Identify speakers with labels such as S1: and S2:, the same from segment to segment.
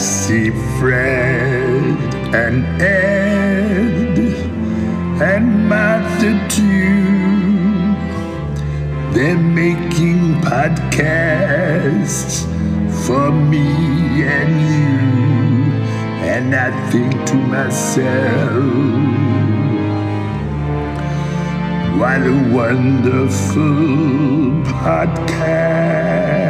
S1: see Fred and Ed and Martha too. They're making podcasts for me and you. And I think to myself, what a wonderful podcast.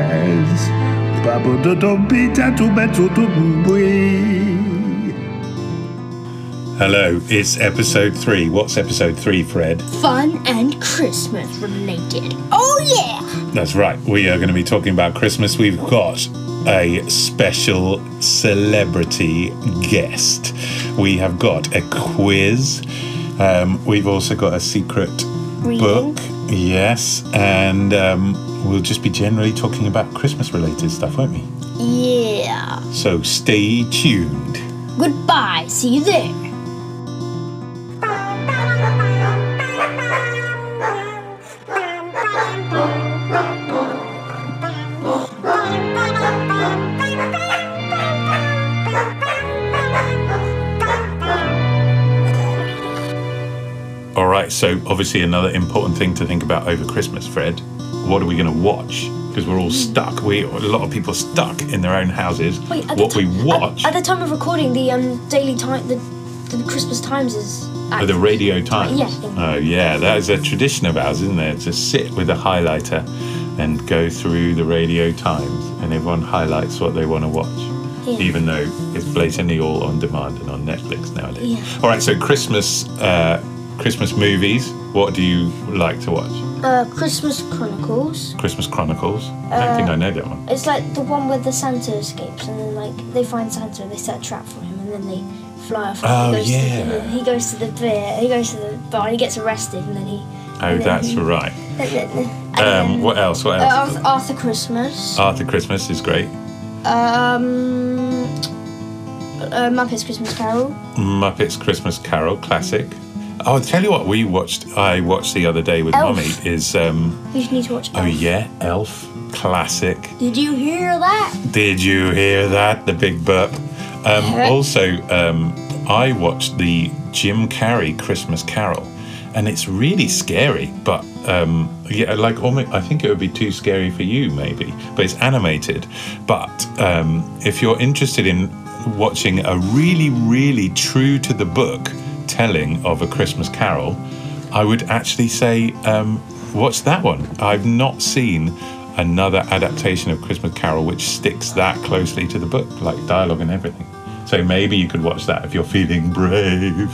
S2: Hello, it's episode three. What's episode three, Fred?
S3: Fun and Christmas related. Oh yeah!
S2: That's right. We are going to be talking about Christmas. We've got a special celebrity guest. We have got a quiz. Um, we've also got a secret
S3: Reading.
S2: book. Yes, and um, we'll just be generally talking about Christmas related stuff, won't we?
S3: Yeah.
S2: So stay tuned.
S3: Goodbye. See you there.
S2: All right, so obviously another important thing to think about over Christmas, Fred. What are we going to watch? Because we're all stuck. We a lot of people stuck in their own houses.
S3: Wait,
S2: what we watch
S3: At, at the time of recording, the um daily time, the, the Christmas Times is.
S2: are the radio times.
S3: Yeah.
S2: Oh yeah, that is a tradition of ours, isn't it? To sit with a highlighter and go through the radio times, and everyone highlights what they want to watch.
S3: Yeah.
S2: Even though it's blatantly all on demand and on Netflix nowadays.
S3: Yeah.
S2: All right, so Christmas, uh, Christmas movies. What do you like to watch?
S3: Uh, Christmas Chronicles.
S2: Christmas Chronicles. I don't think
S3: Uh,
S2: I know that one.
S3: It's like the one where the Santa escapes, and then like they find Santa, and they set a trap for him, and then they fly off.
S2: Oh,
S3: he
S2: yeah.
S3: To, he goes to the bear. He goes to the bar. and He gets arrested, and then he.
S2: Oh, that's
S3: he-
S2: right.
S3: and
S2: Um, what else? What
S3: uh,
S2: else?
S3: Arthur, Arthur Christmas.
S2: Arthur Christmas is great.
S3: Um. Uh, Muppets Christmas Carol.
S2: Muppets Christmas Carol, classic. Oh, I'll tell you what we watched. I watched the other day with
S3: Elf.
S2: Mummy. Is um,
S3: You need to watch.
S2: oh
S3: Elf.
S2: yeah, Elf, classic.
S3: Did you hear that?
S2: Did you hear that? The big burp. Um, also, um, I watched the Jim Carrey Christmas Carol, and it's really scary. But um, yeah, like almost, I think it would be too scary for you, maybe. But it's animated. But um, if you're interested in watching a really, really true to the book telling of a Christmas Carol, I would actually say um, watch that one. I've not seen another adaptation of Christmas Carol which sticks that closely to the book, like dialogue and everything. So maybe you could watch that if you're feeling brave.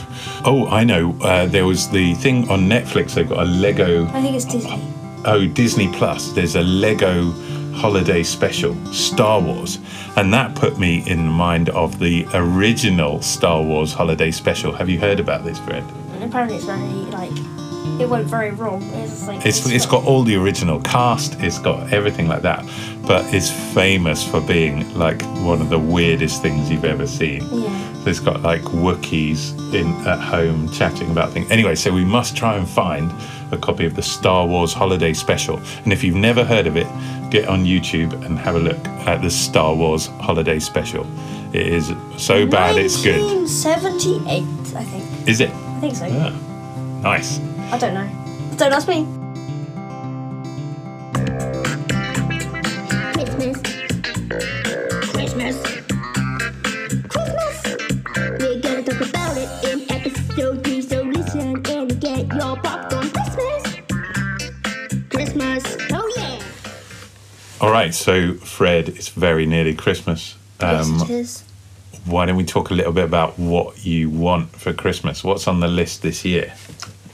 S2: Oh, I know. Uh, there was the thing on Netflix. They've got a Lego.
S3: I think it's Disney.
S2: Oh, Disney Plus. There's a Lego holiday special, Star Wars, and that put me in mind of the original Star Wars holiday special. Have you heard about this, Fred?
S3: And apparently, it's very like it went very wrong. It's like
S2: It's, it's got all the original cast, it's got everything like that, but it's famous for being like one of the weirdest things you've ever seen.
S3: Yeah.
S2: It's got like Wookiees in at home chatting about things. Anyway, so we must try and find a copy of the Star Wars Holiday Special. And if you've never heard of it, get on YouTube and have a look at the Star Wars Holiday Special. It is so bad it's good.
S3: 1978, I think.
S2: Is it?
S3: I think so.
S2: Yeah. Nice.
S3: I don't know. Don't ask me.
S2: All right, so Fred, it's very nearly Christmas. Um,
S3: yes, it is.
S2: why don't we talk a little bit about what you want for Christmas? What's on the list this year?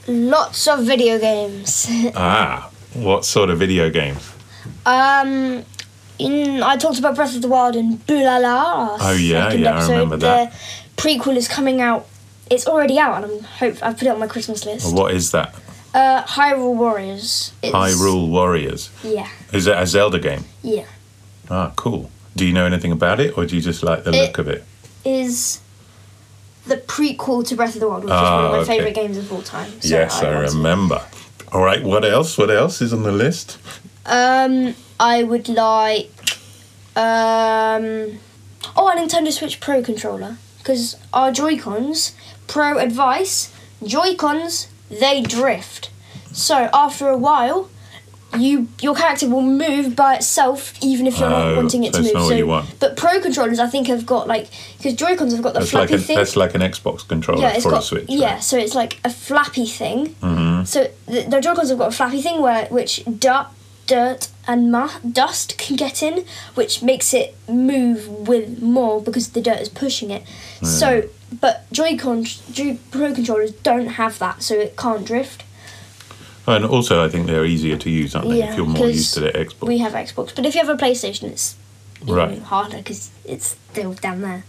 S3: Lots of video games.
S2: Ah, what sort of video games?
S3: um, in, I talked about Breath of the Wild and Boo La La.
S2: Oh, yeah, yeah, I remember that.
S3: The prequel is coming out. It's already out, and I'm hope I've put it on my Christmas list.
S2: What is that?
S3: Uh, Hyrule Warriors. It's,
S2: Hyrule Warriors.
S3: Yeah,
S2: Is it a Zelda game?
S3: yeah.
S2: Ah, cool. Do you know anything about it, or do you just like the
S3: It-
S2: look of it?
S3: Is the prequel to Breath of the Wild, which is
S2: Ah,
S3: one of my
S2: okay.
S3: favourite games of all time. So
S2: yes, I,
S3: to-
S2: remember. All right, what else? What else is on the list?
S3: Um, I would like. Um, Oh, a Nintendo Switch Pro controller. Because our Joy Cons, pro advice, Joy Cons they drift. So after a while, you your character will move by itself even if you're
S2: Oh,
S3: not wanting it
S2: so
S3: to move.
S2: not what you want.
S3: But pro controllers, I think, have got like because Joy Cons have got the
S2: That's like
S3: flappy
S2: a,
S3: thing.
S2: that's like an Xbox controller
S3: yeah, it's
S2: for
S3: got
S2: a Switch.
S3: yeah,
S2: right?
S3: so it's like a flappy thing.
S2: Mhm.
S3: So the, the Joy Cons have got a flappy thing where which dirt, dirt and ma- dust can get in, which makes it move with more because the dirt is pushing it. So, but Joy Cons, Joy Pro controllers don't have that, so it can't drift.
S2: And also, I think they're easier to use, aren't they?
S3: Yeah,
S2: if you're more used to the Xbox.
S3: We have Xbox, but if you have a PlayStation, it's
S2: Right.
S3: harder because it's still down there.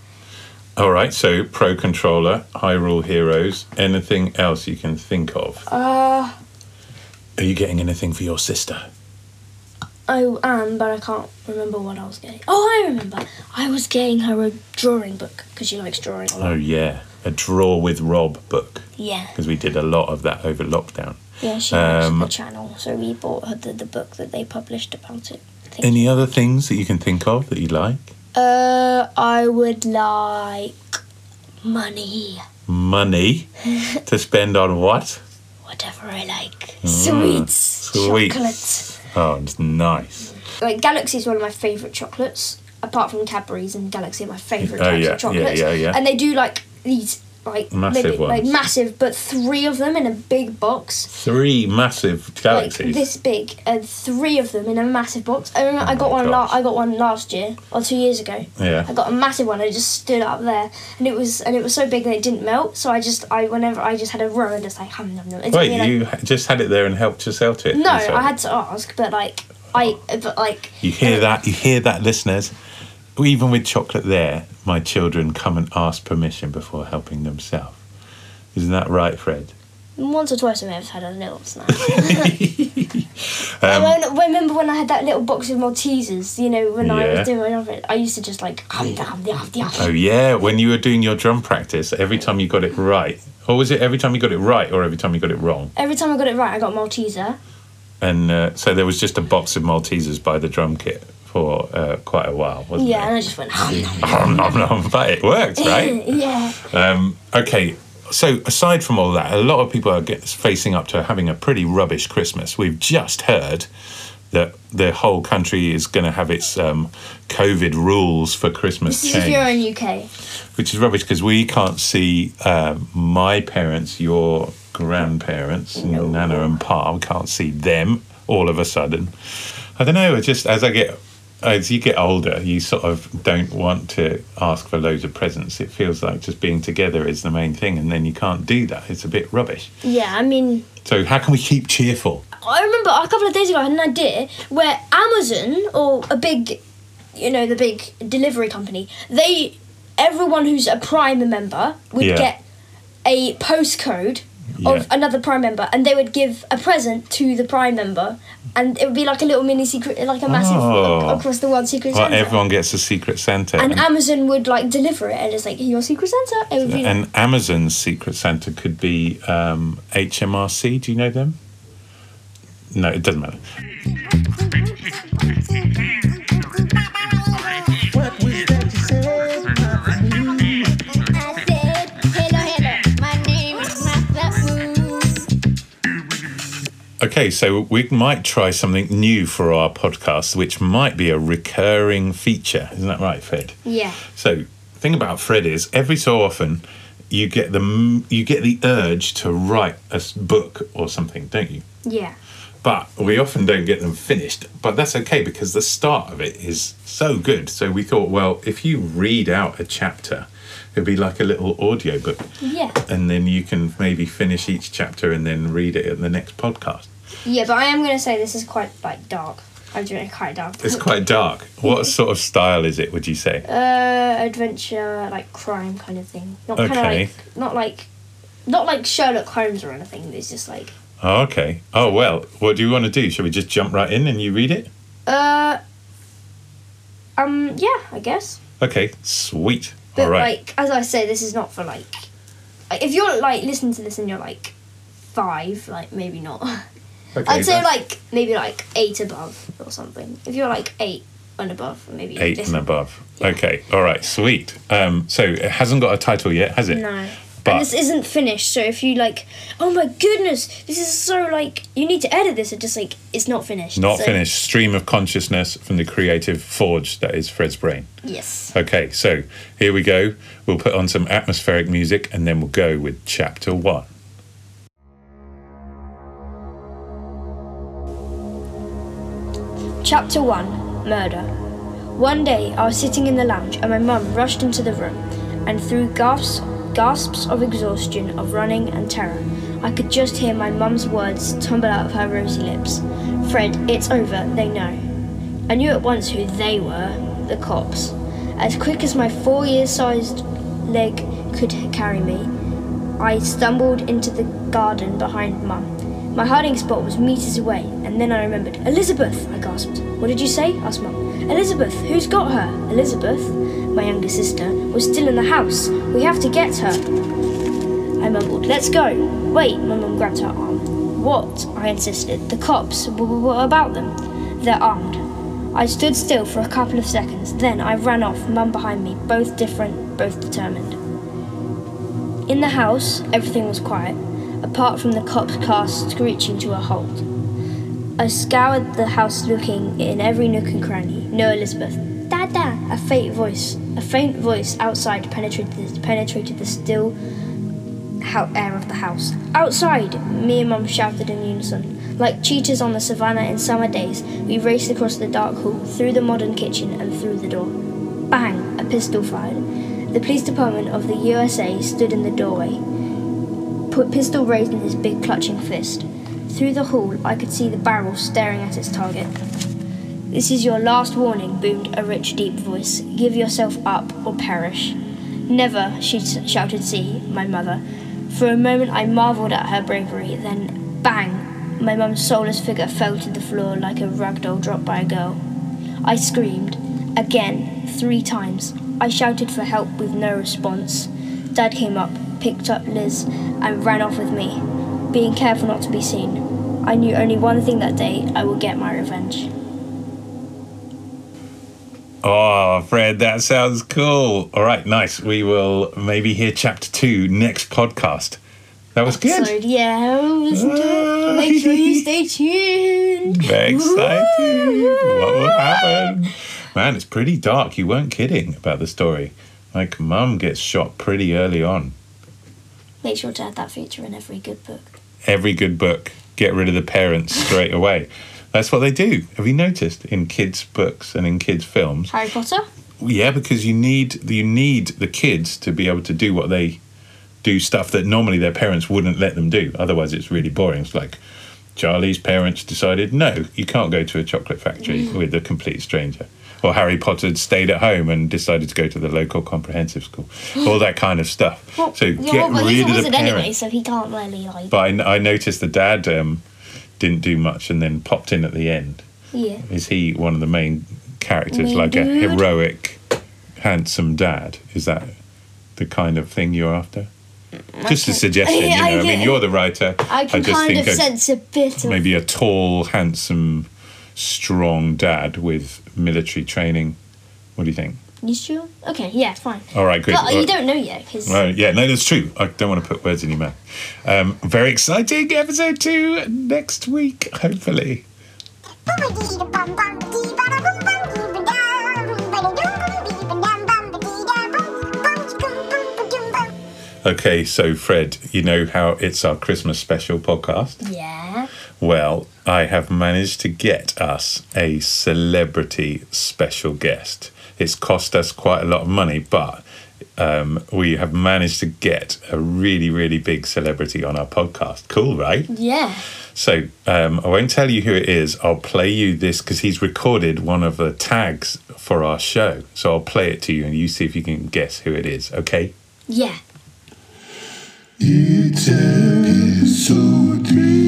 S2: All right, so Pro Controller, Hyrule Heroes, anything else you can think of?
S3: Uh,
S2: Are you getting anything for your sister?
S3: I am, but I can't remember what I was getting. Oh, I remember. I was getting her a drawing book because she likes drawing a lot.
S2: Oh, yeah, a Draw with Rob book,
S3: Yeah.
S2: because we did a lot of that over lockdown.
S3: Yeah, she
S2: Um,
S3: likes the channel, so we bought her the, the book that they published about it. Thank
S2: Any other things that you can think of that you like?
S3: Uh, I would like money.
S2: Money to spend on what?
S3: Whatever I like. Sweets.
S2: Mm, sweets.
S3: Chocolates.
S2: Oh, it's nice.
S3: Like, Galaxy is one of my favourite chocolates. Apart from Cadbury's and Galaxy are my favourite
S2: Oh,
S3: types
S2: yeah, yeah,
S3: of chocolates.
S2: yeah, yeah.
S3: And they do like these like
S2: Massive
S3: like massive, but three of them in a big box.
S2: Three massive galaxies.
S3: Like this big, and three of them in a massive box. I remember oh I got
S2: Oh
S3: one. La- I got one last year or two years ago.
S2: yeah.
S3: I got a massive one. I just stood up there, and it was and it was so big that it didn't melt. So I just I whenever I just had a row and just like hum num num. It
S2: Wait,
S3: like-
S2: you just had it there and helped yourself to it?
S3: No,
S2: yourself?
S3: I had to ask, but like I but like
S2: You hear that? You hear that, listeners? Even with chocolate there, my children come and ask permission before helping themselves. Isn't that right, Fred?
S3: once or twice I may have had a little snack.
S2: Um,
S3: I remember- remember when I had that little box of Maltesers? You know when I was doing it, I used to just like hum hum hum hum.
S2: Oh yeah, when you were doing your drum practice, every time you got it right, or was it every time you got it right, or every time you got it wrong?
S3: Every time I got it right, I got Malteser.
S2: And uh, so there was just a box of Maltesers by the drum kit for uh, quite a while, wasn't it?
S3: Yeah, and? I just went
S2: Nom,
S3: nom.
S2: nom, but it worked, right?
S3: yeah.
S2: Um, okay, so aside from all that, a lot of people are get, facing up to having a pretty rubbish Christmas. We've just heard that the whole country is going to have its um, COVID rules for Christmas
S3: This is if
S2: change,
S3: you're in UK.
S2: which is rubbish because we can't see um, my parents, your grandparents, Nana and Pa. We can't see them all of a sudden. I don't know. It's just as I get. Uh, as you get older, you sort of don't want to ask for loads of presents. It feels like just being together is the main thing, and then you can't do that. It's a bit rubbish.
S3: Yeah, I mean,
S2: So, how can we keep cheerful?
S3: I remember a couple of days ago I had an idea where Amazon or a big, you know, the big delivery company, they, everyone who's a Prime member would
S2: Yeah.
S3: get a postcode
S2: Yeah.
S3: of another Prime member, and they would give a present to the Prime member, and it would be like a little mini secret, like a massive
S2: Oh.
S3: across the world secret
S2: Well,
S3: Santa.
S2: everyone gets a secret Santa,
S3: and
S2: and,
S3: Amazon would like deliver it, and it's like your secret Santa. It would be
S2: and Amazon's secret Santa could be um, HMRC. Do you know them? No, it doesn't matter. Okay, so we might try something new for our podcast, which might be a recurring feature. Isn't that right, Fred?
S3: yeah.
S2: So, thing about Fred is every so often you get the you get the urge to write a book or something, don't you?
S3: Yeah.
S2: But we often don't get them finished. But that's okay because the start of it is so good. So we thought, well, if you read out a chapter, it'd be like a little audio book.
S3: Yeah.
S2: And then you can maybe finish each chapter and then read it at the next podcast.
S3: Yeah, but I am gonna say this is quite like dark. I'm doing it quite dark.
S2: It's quite dark. What sort of style is it, would you say?
S3: uh adventure like crime kind of thing. Not kind of
S2: Okay.
S3: like not like not like Sherlock Holmes or anything. It's just like
S2: Oh, okay. Oh, well, what do you want to do? Shall we just jump right in and you read it?
S3: uh um yeah, I guess.
S2: Okay, sweet.
S3: But
S2: All right.
S3: like as I say, this is not for like like, if you're like listening to this and you're like five, like maybe not.
S2: okay,
S3: I'd say like maybe like eight above or something. If you're like eight, and above, maybe
S2: Eight and above. Okay, all right, sweet. Um, so it hasn't got a title yet, has it?
S3: No.
S2: But
S3: and this isn't finished, so if you like, oh my goodness, this is so like, you need to edit this, and just like, it's not finished.
S2: not
S3: So-
S2: finished. Stream of consciousness from the creative forge that is Fred's brain.
S3: Yes.
S2: Okay, so here we go. We'll put on some atmospheric music and then we'll go with chapter one.
S3: Chapter 1 Murder. One day I was sitting in the lounge and my mum rushed into the room, and through gasps, gasps of exhaustion, of running and terror, I could just hear my mum's words tumble out of her rosy lips Fred, it's over, they know. I knew at once who they were the cops. As quick as my four year sized leg could carry me, I stumbled into the garden behind Mum. My hiding spot was meters away, and then I remembered. Elizabeth, I gasped. What did you say? asked Mum. Elizabeth, who's got her? Elizabeth, my younger sister, was still in the house. We have to get her. I mumbled. Let's go. Wait, my mum grabbed her arm. What? I insisted. The cops. What about them? They're armed. I stood still for a couple of seconds. Then I ran off, mum behind me, both different, both determined. In the house, everything was quiet, apart from the cop's car screeching to a halt. I scoured the house looking in every nook and cranny. No Elizabeth. Dada! A faint voice, a faint voice outside penetrated, penetrated the still air of the house. Outside! Me and Mum shouted in unison. Like cheetahs on the savannah in summer days, we raced across the dark hall, through the modern kitchen, and through the door. Bang! A pistol fired. The police department of the USA stood in the doorway, put pistol raised in his big clutching fist. Through the hall, I could see the barrel staring at its target. This is your last warning, boomed a rich, deep voice. Give yourself up or perish. Never, she shouted C, my mother. For a moment, I marveled at her bravery. Then, bang! My mum's soulless figure fell to the floor like a rag doll dropped by a girl. I screamed. Again, three times. I shouted for help with no response. Dad came up, picked up Liz, and ran off with me, being careful not to be seen. I knew only one thing that day I would get my revenge.
S2: Oh, Fred, that sounds cool. All right, nice. We will maybe hear chapter two next podcast. That was good.
S3: Yeah, listen to it. Make sure you stay tuned.
S2: Very excited. what will happen? Man, it's pretty dark. You weren't kidding about the story. Like, mum gets shot pretty early on.
S3: Make sure to add that feature in every good book.
S2: Every good book, get rid of the parents straight away. That's what they do. Have you noticed in kids' books and in kids' films?
S3: Harry Potter?
S2: Yeah, because you need you need the kids to be able to do what they do stuff that normally their parents wouldn't let them do. Otherwise, it's really boring. It's like Charlie's parents decided, no, you can't go to a chocolate factory mm. with a complete stranger. Or Harry Potter had stayed at home and decided to go to the local comprehensive school. All that kind of stuff. so
S3: yeah,
S2: get
S3: well,
S2: rid
S3: a
S2: of the
S3: wizard anyway, so he can't really, like.
S2: But I, I noticed the dad um, didn't do much and then popped in at the end.
S3: yeah.
S2: Is he one of the main characters, like a heroic, handsome dad? Is that the kind of thing you're after? Just a suggestion, you know.
S3: I
S2: I mean, you're the writer.
S3: I can
S2: just
S3: kind
S2: think
S3: of sense a bit of.
S2: maybe a tall, handsome, strong dad with military training. What do you think?
S3: You sure? Okay, yeah, fine.
S2: All right, good.
S3: But you don't know yet, because.
S2: Well, yeah, no, that's true. I don't want to put words in your mouth. Um, very exciting episode two next week, hopefully. Okay, so Fred, you know how it's our Christmas special podcast?
S3: Yeah.
S2: Well, I have managed to get us a celebrity special guest. It's cost us quite a lot of money, but um, we have managed to get a really, really big celebrity on our podcast. Cool, right?
S3: Yeah.
S2: So um, I won't tell you who it is. I'll play you this because he's recorded one of the tags for our show. So I'll play it to you and you see if you can guess who it is, okay?
S3: Yeah.
S1: It's episode three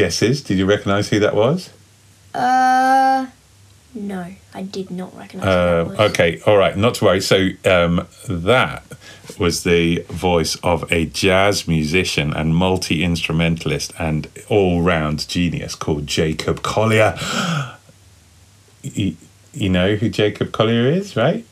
S2: guesses? Did you recognise who that was?
S3: Uh, no, I did not recognise who that
S2: Uh, okay, all right, not to worry. So um, that was the voice of a jazz musician and multi instrumentalist and all round genius called Jacob Collier. you, you know who Jacob Collier is, right?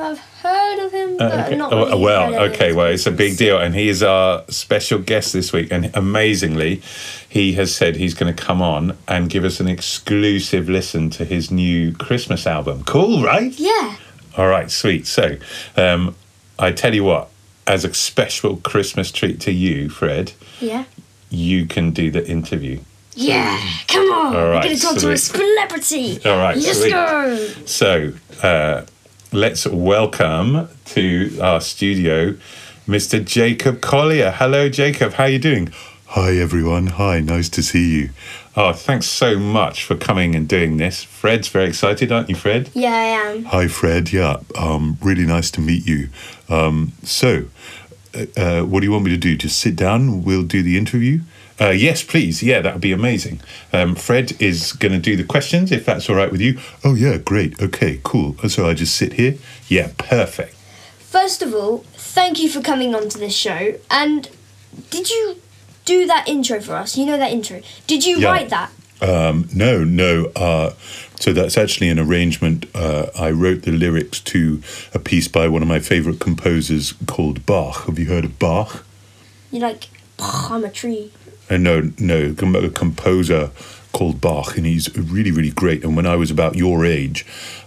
S3: I've heard of him,
S2: Uh,
S3: but
S2: okay.
S3: not
S2: Oh,
S3: really
S2: well, okay, well, it's a big deal, and he is our special guest this week. And amazingly, he has said he's going to come on and give us an exclusive listen to his new Christmas album. Cool, right?
S3: Yeah.
S2: All right, sweet. So, um, I tell you what, as a special Christmas treat to you, Fred,
S3: Yeah.
S2: you can do the interview.
S3: Yeah. Come on.
S2: All
S3: We're going to talk to a celebrity.
S2: All right,
S3: Let's
S2: sweet.
S3: go.
S2: So, uh, let's welcome to our studio Mr. Jacob Collier. Hello, Jacob. How are you doing?
S4: Hi everyone. Hi, nice to see you.
S2: Oh, thanks so much for coming and doing this. Fred's very excited, aren't you, Fred?
S3: Yeah, I am.
S4: Hi Fred. Yeah, um, really nice to meet you. Um, so, uh, uh, what do you want me to do? Just sit down. We'll do the interview.
S2: Uh, yes, please. Yeah, that would be amazing. Um, Fred is going to do the questions, if that's all right with you.
S4: Oh yeah, great. Okay, cool. So I just sit here.
S2: Yeah, perfect.
S3: First of all, thank you for coming onto this show. And did you do that intro for us? You know that intro. Did you
S4: Yeah.
S3: write that?
S4: Um, no, no. Uh, so that's actually an arrangement. Uh, I wrote the lyrics to a piece by one of my favorite composers called Bach. Have you heard of Bach?
S3: You're like, I'm a tree.
S4: Uh, no, no, a composer called Bach, and he's really, really great. And when I was about your age,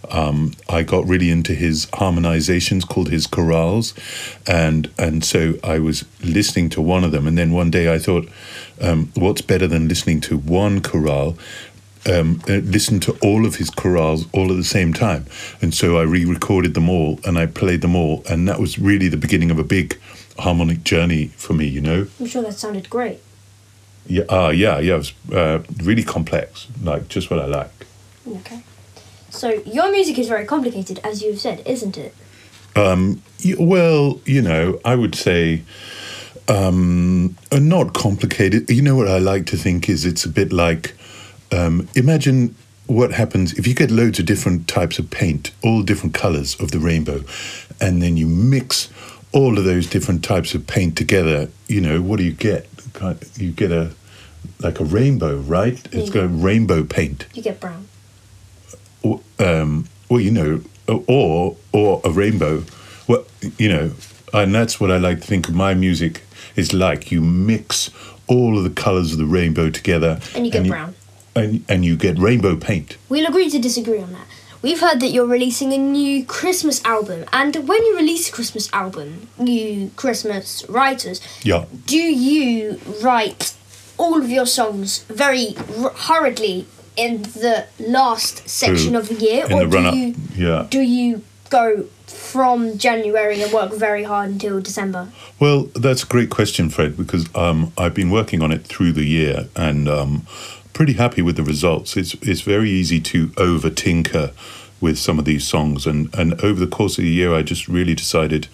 S4: um, I got really into his harmonizations called his chorales, and and so I was listening to one of them, and then one day I thought, um, what's better than listening to one chorale? Um, uh, listen to all of his chorales all at the same time, and so I re-recorded them all and I played them all, and that was really the beginning of a big harmonic journey for me. You know.
S3: I'm sure that sounded great.
S4: Yeah, uh, yeah, yeah. It was uh, really complex, like just what I like.
S3: Okay. So your music is very complicated, as you've said, isn't it?
S4: Y- Well, you know, I would say um, not complicated. You know what I like to think is it's a bit like um, imagine what happens if you get loads of different types of paint, all different colors of the rainbow, and then you mix all of those different types of paint together. You know, what do you get? You get a like a rainbow, right? It's got rainbow paint.
S3: You get brown.
S4: or, um, well, you know, or or a rainbow. Well, you know, and that's what I like to think of my music is like. You mix all of the colors of the rainbow together,
S3: And you get brown.
S4: and and you get rainbow paint.
S3: We'll agree to disagree on that. We've heard that you're releasing a new Christmas album, and when you release a Christmas album, you Christmas writers,
S4: Yeah.
S3: do you write all of your songs very r- hurriedly in the last section
S4: Ooh,
S3: of the year,
S4: in
S3: or
S4: the
S3: do you
S4: yeah.
S3: do you go from January and work very hard until December?
S4: Well, that's a great question, Fred, because um, I've been working on it through the year and um, pretty happy with the results. It's it's very easy to over tinker with some of these songs, and and over the course of the year, I just really decided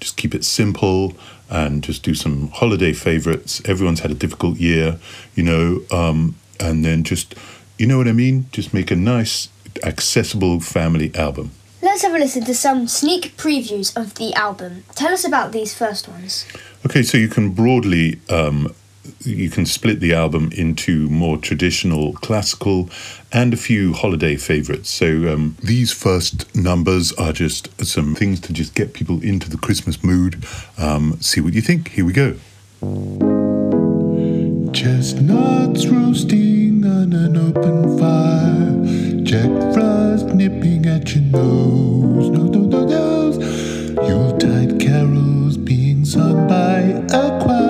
S4: just keep it simple and just do some holiday favorites. Everyone's had a difficult year, you know, um, and then just you know what I mean. Just make a nice, accessible family album.
S3: Let's have a listen to some sneak previews of the album. Tell us about these first ones.
S4: Okay, so you can broadly um, you can split the album into more traditional classical and a few holiday favorites. So um, these first numbers are just some things to just get people into the Christmas mood. Um, see what you think. Here we go. Chestnuts roasting on an open fire. Jack Frost nipping at your nose. No, no, no, nose. Yuletide carols being sung by a choir.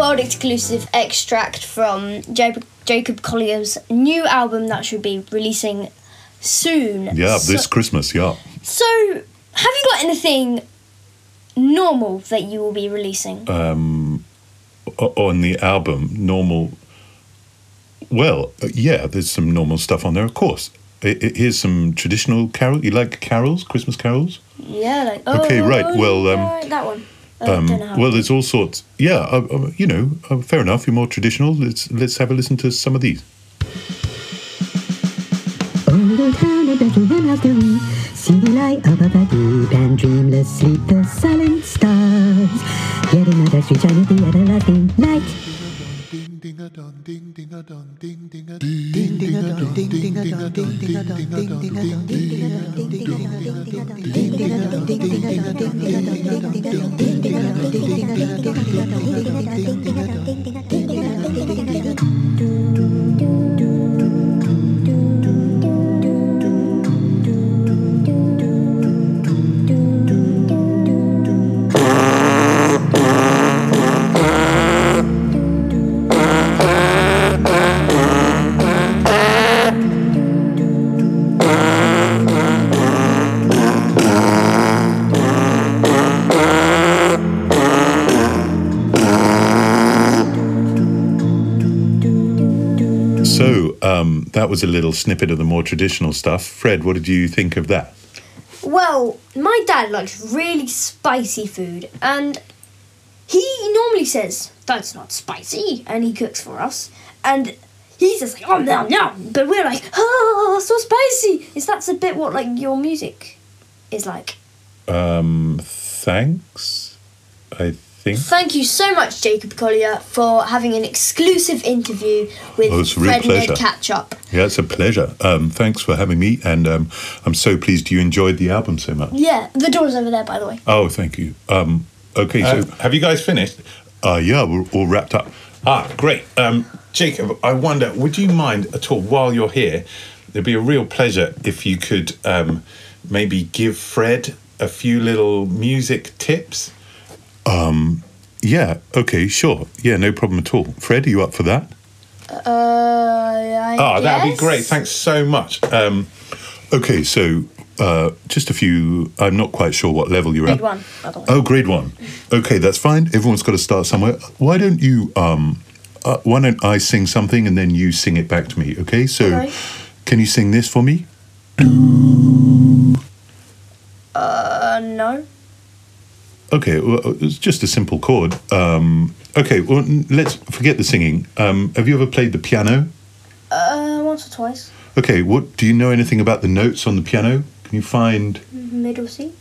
S3: World exclusive extract from Jacob, Jacob Collier's new album that should be releasing soon.
S4: Yeah,
S3: So-
S4: this Christmas. Yeah.
S3: So, have you got anything normal that you will be releasing?
S4: Um, on the album, normal. Well, uh, yeah, there's some normal stuff on there, of course. Here's some traditional carol. You like carols, Christmas carols?
S3: yeah, like
S4: okay,
S3: oh,
S4: right, well, um,
S3: that one. I
S4: Um,
S3: don't know how.
S4: well, there's all sorts. Yeah, uh, uh, you know, uh, fair enough. You're more traditional. Let's let's have a listen to some of these.
S5: Oh, little town of Bethlehem, how can we see the light above our deep and dreamless sleep? The silent stars, yet another street shine at the everlasting light.
S4: So was a little snippet of the more traditional stuff. Fred, what did you think of that?
S3: Well, my dad likes really spicy food, and he normally says that's not spicy, and he cooks for us, and he's just like oh no no, but we're like oh so spicy. Is that a bit what like your music is like?
S4: Um, thanks. I think.
S3: Thank you so much, Jacob Collier, for having an exclusive interview with
S4: Oh, it's a real
S3: Fred
S4: pleasure.
S3: Catch Up.
S4: Yeah, it's a pleasure. Um, thanks for having me, and um, I'm so pleased you enjoyed the album so much.
S3: Yeah, the door's over there, by the way.
S4: Oh, thank you. Um, okay,
S2: Uh,
S4: so
S2: have you guys finished?
S4: uh, yeah, we're all wrapped up.
S2: Ah, great. Um, Jacob, I wonder, would you mind at all while you're here? It'd be a real pleasure if you could um, maybe give Fred a few little music tips.
S4: Yeah, okay, sure. Yeah, no problem at all. Fred, are you up for that?
S3: Uh, I
S2: Ah, that'd be great. Thanks so much. Um,
S4: Okay, so uh, just a few. I'm not quite sure what level you're
S3: Grade
S4: at.
S3: one, by the way.
S4: Oh, grade one. Okay, that's fine. Everyone's got to start somewhere. Why don't you? Um, uh, why don't I sing something and then you sing it back to me? Okay. So,
S3: Okay.
S4: can you sing this for me?
S3: Uh, no.
S4: Okay, well, it's just a simple chord. Um, okay, well, let's forget the singing. Um, have you ever played the piano?
S3: Uh, once or twice.
S4: Okay, what do you know anything about the notes on the piano? Can you find?
S3: Middle C.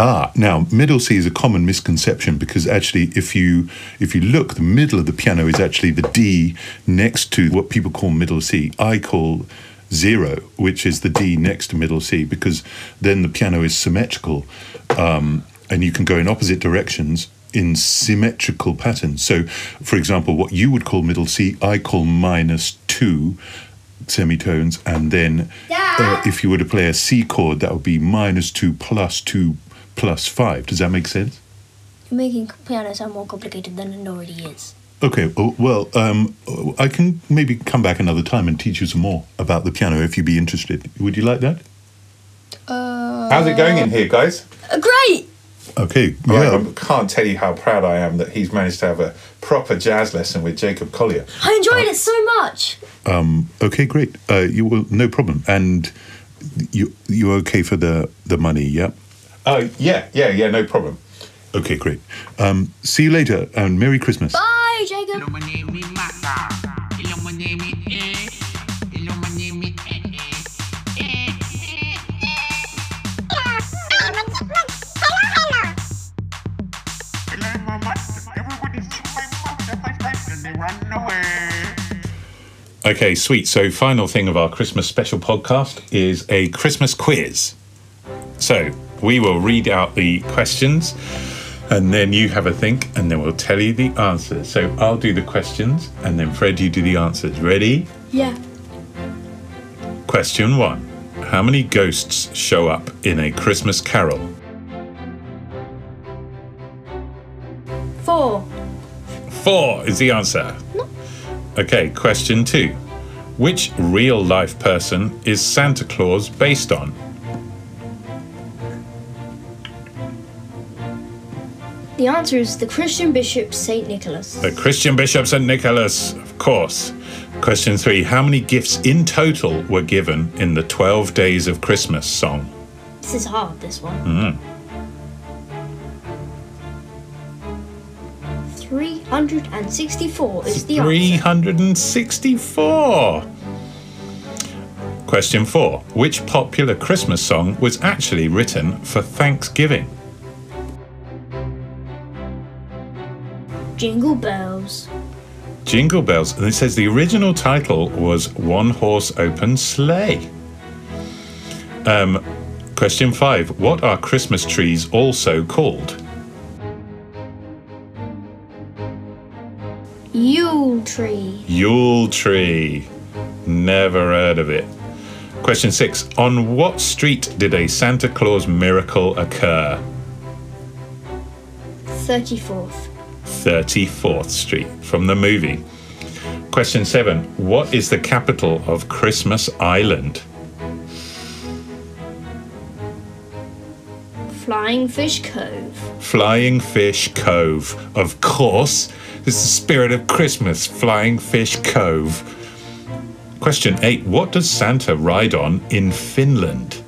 S4: Ah, now middle C is a common misconception because actually, if you if you look, the middle of the piano is actually the D next to what people call middle C. I call zero, which is the D next to middle C, because then the piano is symmetrical, um, and you can go in opposite directions in symmetrical patterns. So, for example, what you would call middle C, I call minus two semitones, and then uh, if you were to play a C chord, that would be minus two plus two plus five. Does that make sense?
S3: You're making piano sound more complicated than it already is.
S4: Okay, oh, well, um, I can maybe come back another time and teach you some more about the piano if you'd be interested. Would you like that?
S3: Uh,
S2: how's it going in here, guys?
S3: uh, great!
S4: Okay,
S2: Right,
S4: yeah.
S2: I can't tell you how proud I am that he's managed to have a proper jazz lesson with Jacob Collier.
S3: I enjoyed it so much.
S4: Um, okay, great. Uh, you will, no problem. And you you're okay for the the money, yeah?
S2: Oh, yeah, yeah, yeah, no problem.
S4: Okay, great. Um, see you later, and Merry Christmas.
S3: Bye, Jacob.
S2: Okay, sweet. So, final thing of our Christmas special podcast is a Christmas quiz. So, we will read out the questions and then you have a think and then we'll tell you the answers. So, I'll do the questions and then Fred, you do the answers. Ready?
S3: Yeah.
S2: Question one How many ghosts show up in a Christmas carol?
S3: Four.
S2: Four is the answer. Okay, question two. Which real life person is Santa Claus based on?
S3: The answer is the Christian bishop St. Nicholas.
S2: The Christian bishop St. Nicholas, of course. Question three How many gifts in total were given in the 12 Days of Christmas song?
S3: This is hard, this one. Mm. 364 is the answer.
S2: 364! Question 4. Which popular Christmas song was actually written for Thanksgiving?
S3: Jingle Bells.
S2: Jingle Bells. And it says the original title was One Horse Open Sleigh. Um, question 5. What are Christmas trees also called?
S3: Tree.
S2: Yule tree. Never heard of it. Question six On what street did a Santa Claus miracle occur?
S3: Thirty-fourth.
S2: 34th Street from the movie. Question seven What is the capital of Christmas Island?
S3: Flying Fish Cove.
S2: Flying Fish Cove. Of course, it's the spirit of Christmas, Flying Fish Cove. Question eight What does Santa ride on in Finland?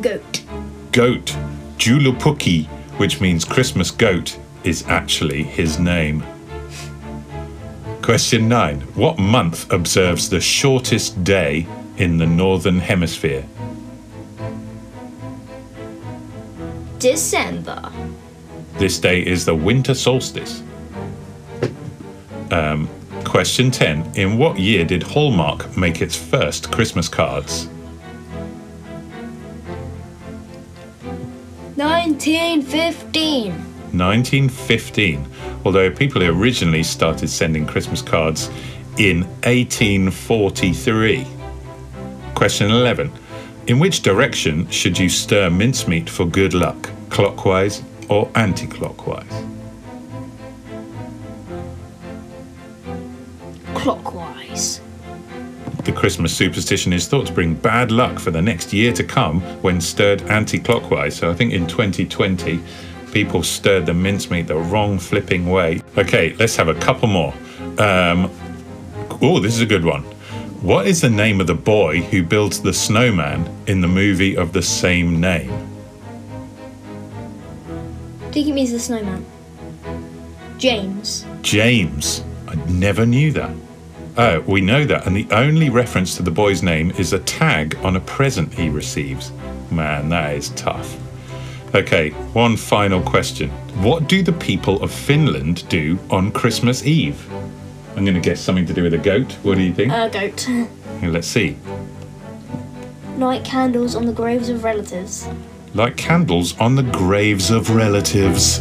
S3: Goat.
S2: Goat. Joulupukki, which means Christmas goat, is actually his name. Question 9. What month observes the shortest day in the Northern Hemisphere?
S3: December.
S2: This day is the winter solstice. Um, question 10. In what year did Hallmark make its first Christmas cards?
S3: 1915.
S2: 1915, although people originally started sending Christmas cards in 1843. Question 11. In which direction should you stir mincemeat for good luck? Clockwise or anti clockwise? The Christmas superstition is thought to bring bad luck for the next year to come when stirred anti clockwise. So I think in 2020, people stirred the mincemeat the wrong flipping way. Okay, let's have a couple more. Um, oh, this is a good one. What is the name of the boy who builds the snowman in the movie of the same name?
S3: I think it means the snowman. James.
S2: James. I never knew that. Oh, we know that, and the only reference to the boy's name is a tag on a present he receives. Man, that is tough. Okay, one final question. What do the people of Finland do on Christmas Eve? I'm going to guess something to do with a goat. What do you think?
S3: A goat.
S2: Let's see.
S3: Light candles on the graves of relatives.
S2: Like candles on the graves of relatives.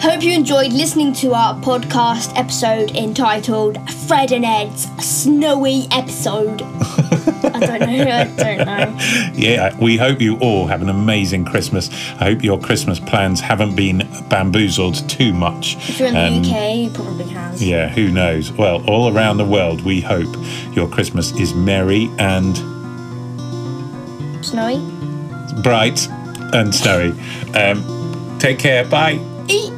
S3: Hope you enjoyed listening to our podcast episode entitled Fred and Ed's Snowy Episode. Don't know. I don't know.
S2: Yeah, we hope you all have an amazing Christmas. I hope your Christmas plans haven't been bamboozled too much.
S3: If you're in the
S2: Um,
S3: UK, you probably has.
S2: Yeah, who knows? Well, all around the world, we hope your Christmas is merry and
S3: Snowy?
S2: bright and snowy. Um, take care. Bye.
S3: Eat.